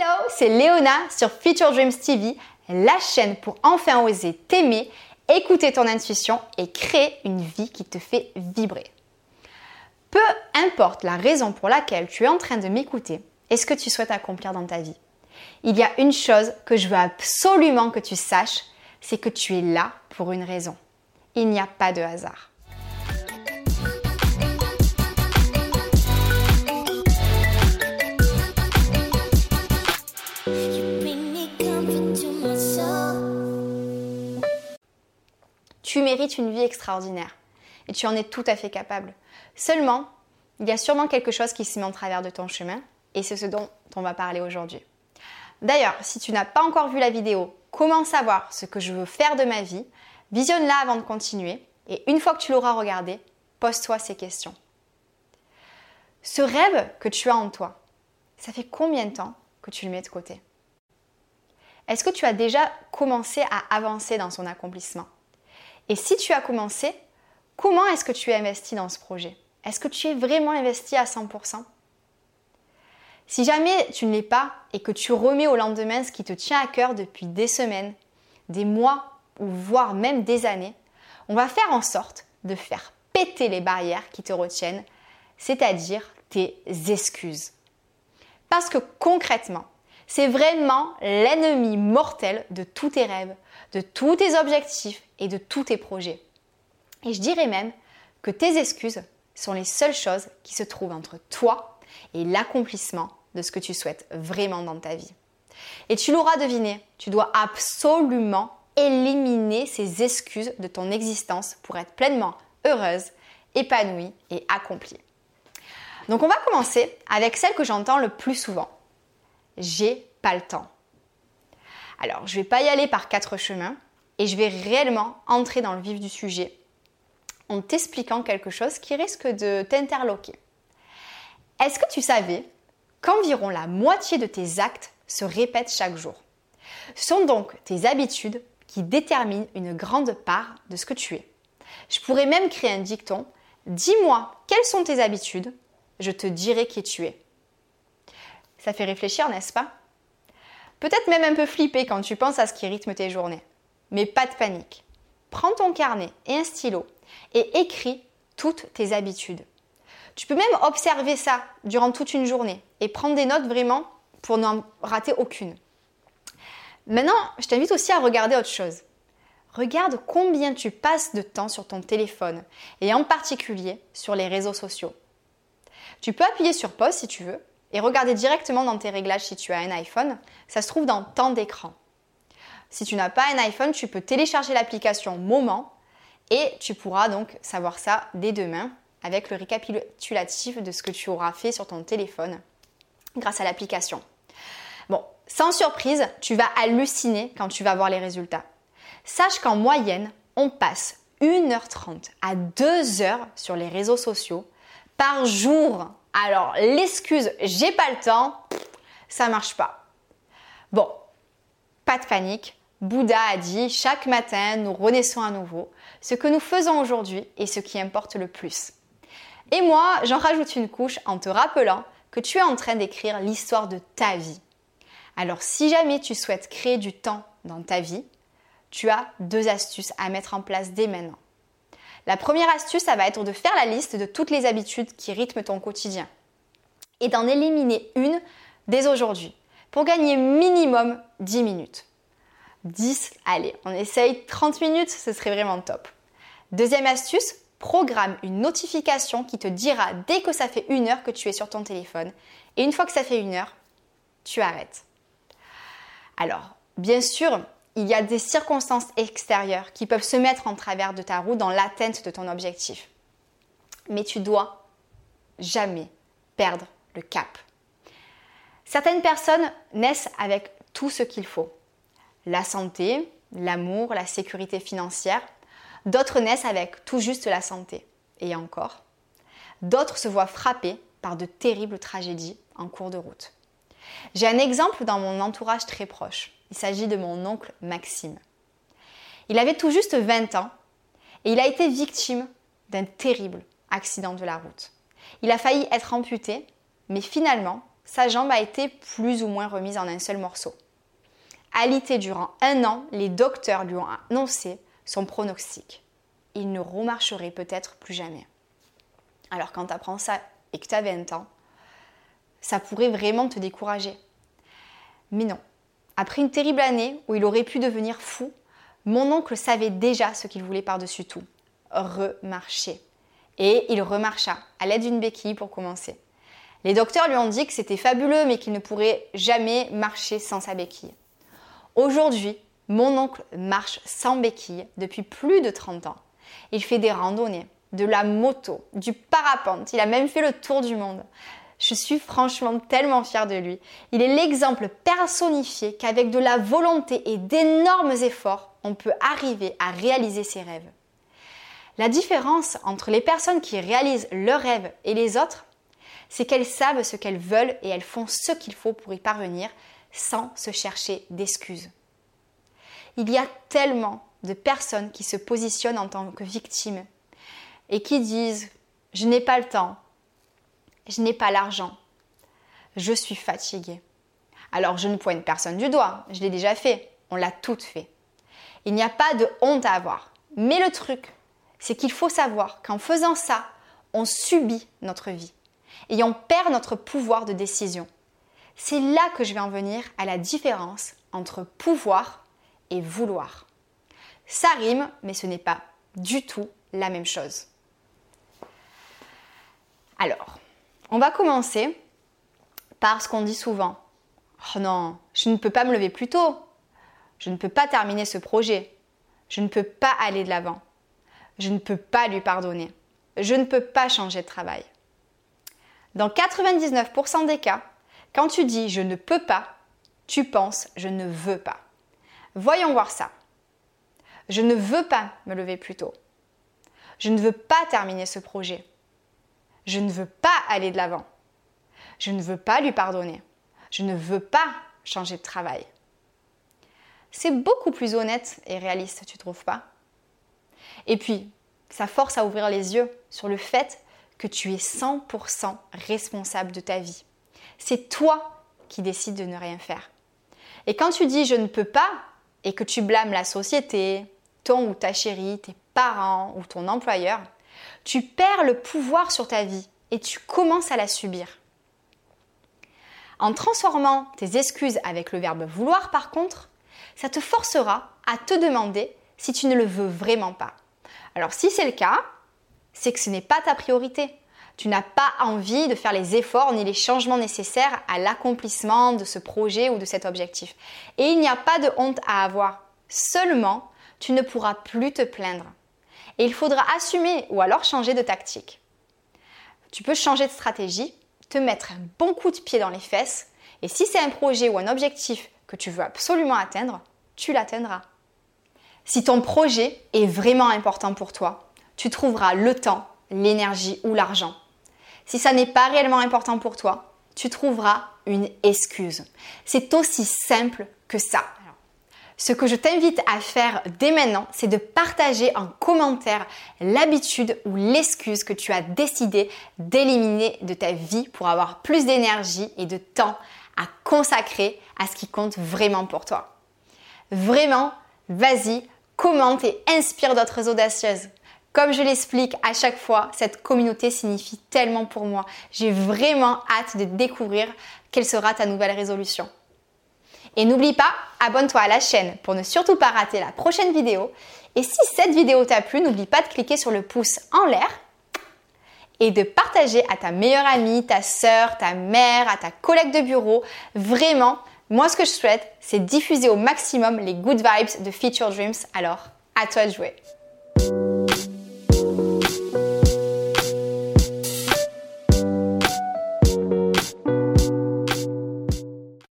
Hello, c'est Léona sur Future Dreams TV, la chaîne pour enfin oser t'aimer, écouter ton intuition et créer une vie qui te fait vibrer. Peu importe la raison pour laquelle tu es en train de m'écouter et ce que tu souhaites accomplir dans ta vie, il y a une chose que je veux absolument que tu saches, c'est que tu es là pour une raison. Il n'y a pas de hasard. Tu mérites une vie extraordinaire et tu en es tout à fait capable. Seulement, il y a sûrement quelque chose qui se met en travers de ton chemin et c'est ce dont on va parler aujourd'hui. D'ailleurs, si tu n'as pas encore vu la vidéo Comment savoir ce que je veux faire de ma vie, visionne-la avant de continuer et une fois que tu l'auras regardé, pose-toi ces questions. Ce rêve que tu as en toi, ça fait combien de temps que tu le mets de côté? Est-ce que tu as déjà commencé à avancer dans son accomplissement? Et si tu as commencé, comment est-ce que tu es investi dans ce projet? Est-ce que tu es vraiment investi à 100% Si jamais tu ne l'es pas et que tu remets au lendemain ce qui te tient à cœur depuis des semaines, des mois ou voire même des années, on va faire en sorte de faire péter les barrières qui te retiennent, c'est-à-dire tes excuses. Parce que concrètement, c'est vraiment l'ennemi mortel de tous tes rêves, de tous tes objectifs et de tous tes projets. Et je dirais même que tes excuses sont les seules choses qui se trouvent entre toi et l'accomplissement de ce que tu souhaites vraiment dans ta vie. Et tu l'auras deviné, tu dois absolument éliminer ces excuses de ton existence pour être pleinement heureuse, épanouie et accomplie. Donc on va commencer avec celle que j'entends le plus souvent. J'ai pas le temps. Alors, je vais pas y aller par quatre chemins et je vais réellement entrer dans le vif du sujet en t'expliquant quelque chose qui risque de t'interloquer. Est-ce que tu savais qu'environ la moitié de tes actes se répètent chaque jour? Ce sont donc tes habitudes qui déterminent une grande part de ce que tu es. Je pourrais même créer un dicton Dis-moi quelles sont tes habitudes, je te dirai qui tu es. Ça fait réfléchir, n'est-ce pas? Peut-être même un peu flippé quand tu penses à ce qui rythme tes journées. Mais pas de panique. Prends ton carnet et un stylo et écris toutes tes habitudes. Tu peux même observer ça durant toute une journée et prendre des notes vraiment pour n'en rater aucune. Maintenant, je t'invite aussi à regarder autre chose. Regarde combien tu passes de temps sur ton téléphone et en particulier sur les réseaux sociaux. Tu peux appuyer sur pause si tu veux et regarder directement dans tes réglages si tu as un iPhone. Ça se trouve dans temps d'écran. Si tu n'as pas un iPhone, tu peux télécharger l'application Moment et tu pourras donc savoir ça dès demain avec le récapitulatif de ce que tu auras fait sur ton téléphone grâce à l'application. Bon, sans surprise, tu vas halluciner quand tu vas voir les résultats. Sache qu'en moyenne, on passe 1h30 à 2h sur les réseaux sociaux par jour alors, l'excuse j'ai pas le temps, ça marche pas. Bon, pas de panique. Bouddha a dit chaque matin nous renaissons à nouveau. Ce que nous faisons aujourd'hui est ce qui importe le plus. Et moi, j'en rajoute une couche en te rappelant que tu es en train d'écrire l'histoire de ta vie. Alors si jamais tu souhaites créer du temps dans ta vie, tu as deux astuces à mettre en place dès maintenant. La première astuce, ça va être de faire la liste de toutes les habitudes qui rythment ton quotidien et d'en éliminer une dès aujourd'hui pour gagner minimum 10 minutes. 10, allez, on essaye 30 minutes, ce serait vraiment top. Deuxième astuce, programme une notification qui te dira dès que ça fait une heure que tu es sur ton téléphone. Et une fois que ça fait une heure, tu arrêtes. Alors, bien sûr, il y a des circonstances extérieures qui peuvent se mettre en travers de ta route dans l'atteinte de ton objectif. Mais tu dois jamais perdre le cap. Certaines personnes naissent avec tout ce qu'il faut. La santé, l'amour, la sécurité financière. D'autres naissent avec tout juste la santé. Et encore. D'autres se voient frappés par de terribles tragédies en cours de route. J'ai un exemple dans mon entourage très proche. Il s'agit de mon oncle Maxime. Il avait tout juste 20 ans et il a été victime d'un terrible accident de la route. Il a failli être amputé, mais finalement, sa jambe a été plus ou moins remise en un seul morceau. Alité durant un an, les docteurs lui ont annoncé son pronostic. Il ne remarcherait peut-être plus jamais. Alors quand tu apprends ça et que tu as 20 ans, ça pourrait vraiment te décourager. Mais non. Après une terrible année où il aurait pu devenir fou, mon oncle savait déjà ce qu'il voulait par-dessus tout. Remarcher. Et il remarcha, à l'aide d'une béquille pour commencer. Les docteurs lui ont dit que c'était fabuleux, mais qu'il ne pourrait jamais marcher sans sa béquille. Aujourd'hui, mon oncle marche sans béquille depuis plus de 30 ans. Il fait des randonnées, de la moto, du parapente, il a même fait le tour du monde. Je suis franchement tellement fière de lui. Il est l'exemple personnifié qu'avec de la volonté et d'énormes efforts, on peut arriver à réaliser ses rêves. La différence entre les personnes qui réalisent leurs rêves et les autres, c'est qu'elles savent ce qu'elles veulent et elles font ce qu'il faut pour y parvenir sans se chercher d'excuses. Il y a tellement de personnes qui se positionnent en tant que victimes et qui disent ⁇ je n'ai pas le temps, je n'ai pas l'argent, je suis fatiguée ⁇ Alors je ne pointe personne du doigt, je l'ai déjà fait, on l'a toutes fait. Il n'y a pas de honte à avoir. Mais le truc, c'est qu'il faut savoir qu'en faisant ça, on subit notre vie et on perd notre pouvoir de décision. C'est là que je vais en venir à la différence entre pouvoir et vouloir. Ça rime, mais ce n'est pas du tout la même chose. Alors, on va commencer par ce qu'on dit souvent. Oh non, je ne peux pas me lever plus tôt. Je ne peux pas terminer ce projet. Je ne peux pas aller de l'avant. Je ne peux pas lui pardonner. Je ne peux pas changer de travail. Dans 99% des cas, quand tu dis je ne peux pas, tu penses je ne veux pas. Voyons voir ça. Je ne veux pas me lever plus tôt. Je ne veux pas terminer ce projet. Je ne veux pas aller de l'avant. Je ne veux pas lui pardonner. Je ne veux pas changer de travail. C'est beaucoup plus honnête et réaliste, tu trouves pas? Et puis, ça force à ouvrir les yeux sur le fait que tu es 100% responsable de ta vie. C'est toi qui décides de ne rien faire. Et quand tu dis je ne peux pas et que tu blâmes la société, ton ou ta chérie, tes parents ou ton employeur, tu perds le pouvoir sur ta vie et tu commences à la subir. En transformant tes excuses avec le verbe vouloir par contre, ça te forcera à te demander si tu ne le veux vraiment pas. Alors si c'est le cas, c'est que ce n'est pas ta priorité. Tu n'as pas envie de faire les efforts ni les changements nécessaires à l'accomplissement de ce projet ou de cet objectif. Et il n'y a pas de honte à avoir. Seulement, tu ne pourras plus te plaindre. Et il faudra assumer ou alors changer de tactique. Tu peux changer de stratégie, te mettre un bon coup de pied dans les fesses, et si c'est un projet ou un objectif que tu veux absolument atteindre, tu l'atteindras. Si ton projet est vraiment important pour toi, tu trouveras le temps, l'énergie ou l'argent. Si ça n'est pas réellement important pour toi, tu trouveras une excuse. C'est aussi simple que ça. Ce que je t'invite à faire dès maintenant, c'est de partager en commentaire l'habitude ou l'excuse que tu as décidé d'éliminer de ta vie pour avoir plus d'énergie et de temps à consacrer à ce qui compte vraiment pour toi. Vraiment, vas-y, commente et inspire d'autres audacieuses. Comme je l'explique à chaque fois, cette communauté signifie tellement pour moi. J'ai vraiment hâte de découvrir quelle sera ta nouvelle résolution. Et n'oublie pas, abonne-toi à la chaîne pour ne surtout pas rater la prochaine vidéo. Et si cette vidéo t'a plu, n'oublie pas de cliquer sur le pouce en l'air et de partager à ta meilleure amie, ta sœur, ta mère, à ta collègue de bureau. Vraiment, moi, ce que je souhaite, c'est diffuser au maximum les good vibes de Feature Dreams. Alors, à toi de jouer.